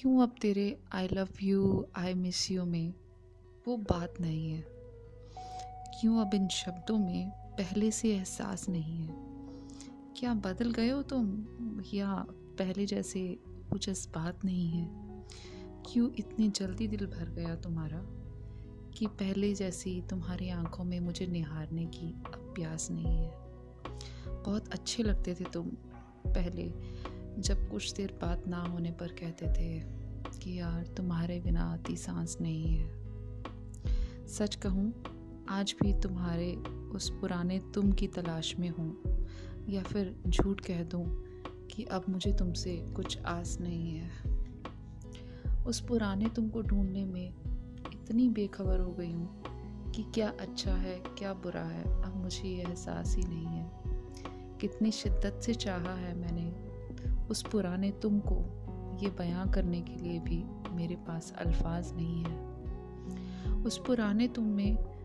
क्यों अब तेरे I love you I miss you में वो बात नहीं है? क्यों अब इन शब्दों में पहले से एहसास नहीं है? क्या बदल गए हो तुम? या पहले जैसे वो जज्बात नहीं है? क्यों इतनी जल्दी दिल भर गया तुम्हारा? कि पहले जैसी तुम्हारी आँखों में मुझे निहारने की अब प्यास नहीं है? बहुत अच्छे लगते थे तुम पहले। जब कुछ देर बात ना होने पर कहते थे कि यार, तुम्हारे बिना आती सांस नहीं है। सच कहूँ, आज भी तुम्हारे उस पुराने तुम की तलाश में हूँ। या फिर झूठ कह दूँ कि अब मुझे तुमसे कुछ आस नहीं है। उस पुराने तुम को ढूँढने में इतनी बेखबर हो गई हूँ कि क्या अच्छा है, क्या बुरा है, अब मुझे ये एहसास ही नहीं है। कितनी शिद्दत से चाहा है मैंने उस पुराने तुम को ये बयां करने के लिए भी मेरे पास अल्फाज नहीं है। उस पुराने तुम में